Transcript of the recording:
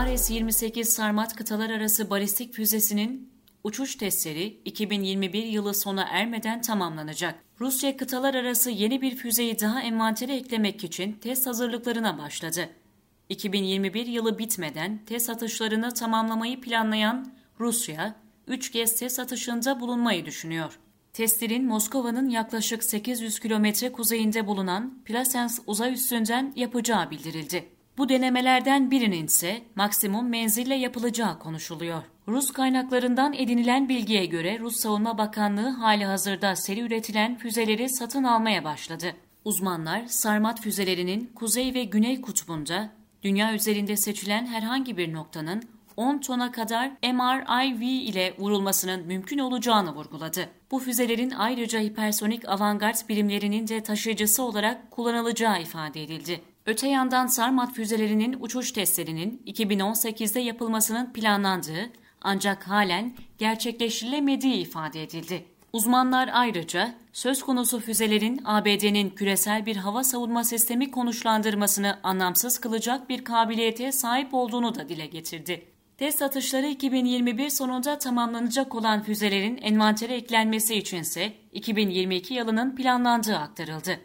Ares-28 Sarmat kıtalar arası balistik füzesinin uçuş testleri 2021 yılı sona ermeden tamamlanacak. Rusya kıtalar arası yeni bir füzeyi daha envantere eklemek için test hazırlıklarına başladı. 2021 yılı bitmeden test atışlarını tamamlamayı planlayan Rusya, 3 kez test atışında bulunmayı düşünüyor. Testlerin Moskova'nın yaklaşık 800 kilometre kuzeyinde bulunan Plasens uzay üssünden yapacağı bildirildi. Bu denemelerden birinin ise maksimum menzille yapılacağı konuşuluyor. Rus kaynaklarından edinilen bilgiye göre Rus Savunma Bakanlığı hali hazırda seri üretilen füzeleri satın almaya başladı. Uzmanlar Sarmat füzelerinin kuzey ve güney kutbunda dünya üzerinde seçilen herhangi bir noktanın 10 tona kadar MRIV ile vurulmasının mümkün olacağını vurguladı. Bu füzelerin ayrıca hipersonik avantgard birimlerinin de taşıyıcısı olarak kullanılacağı ifade edildi. Öte yandan Sarmat füzelerinin uçuş testlerinin 2018'de yapılmasının planlandığı ancak halen gerçekleştirilemediği ifade edildi. Uzmanlar ayrıca söz konusu füzelerin ABD'nin küresel bir hava savunma sistemi konuşlandırmasını anlamsız kılacak bir kabiliyete sahip olduğunu da dile getirdi. Test atışları 2021 sonunda tamamlanacak olan füzelerin envantere eklenmesi içinse 2022 yılının planlandığı aktarıldı.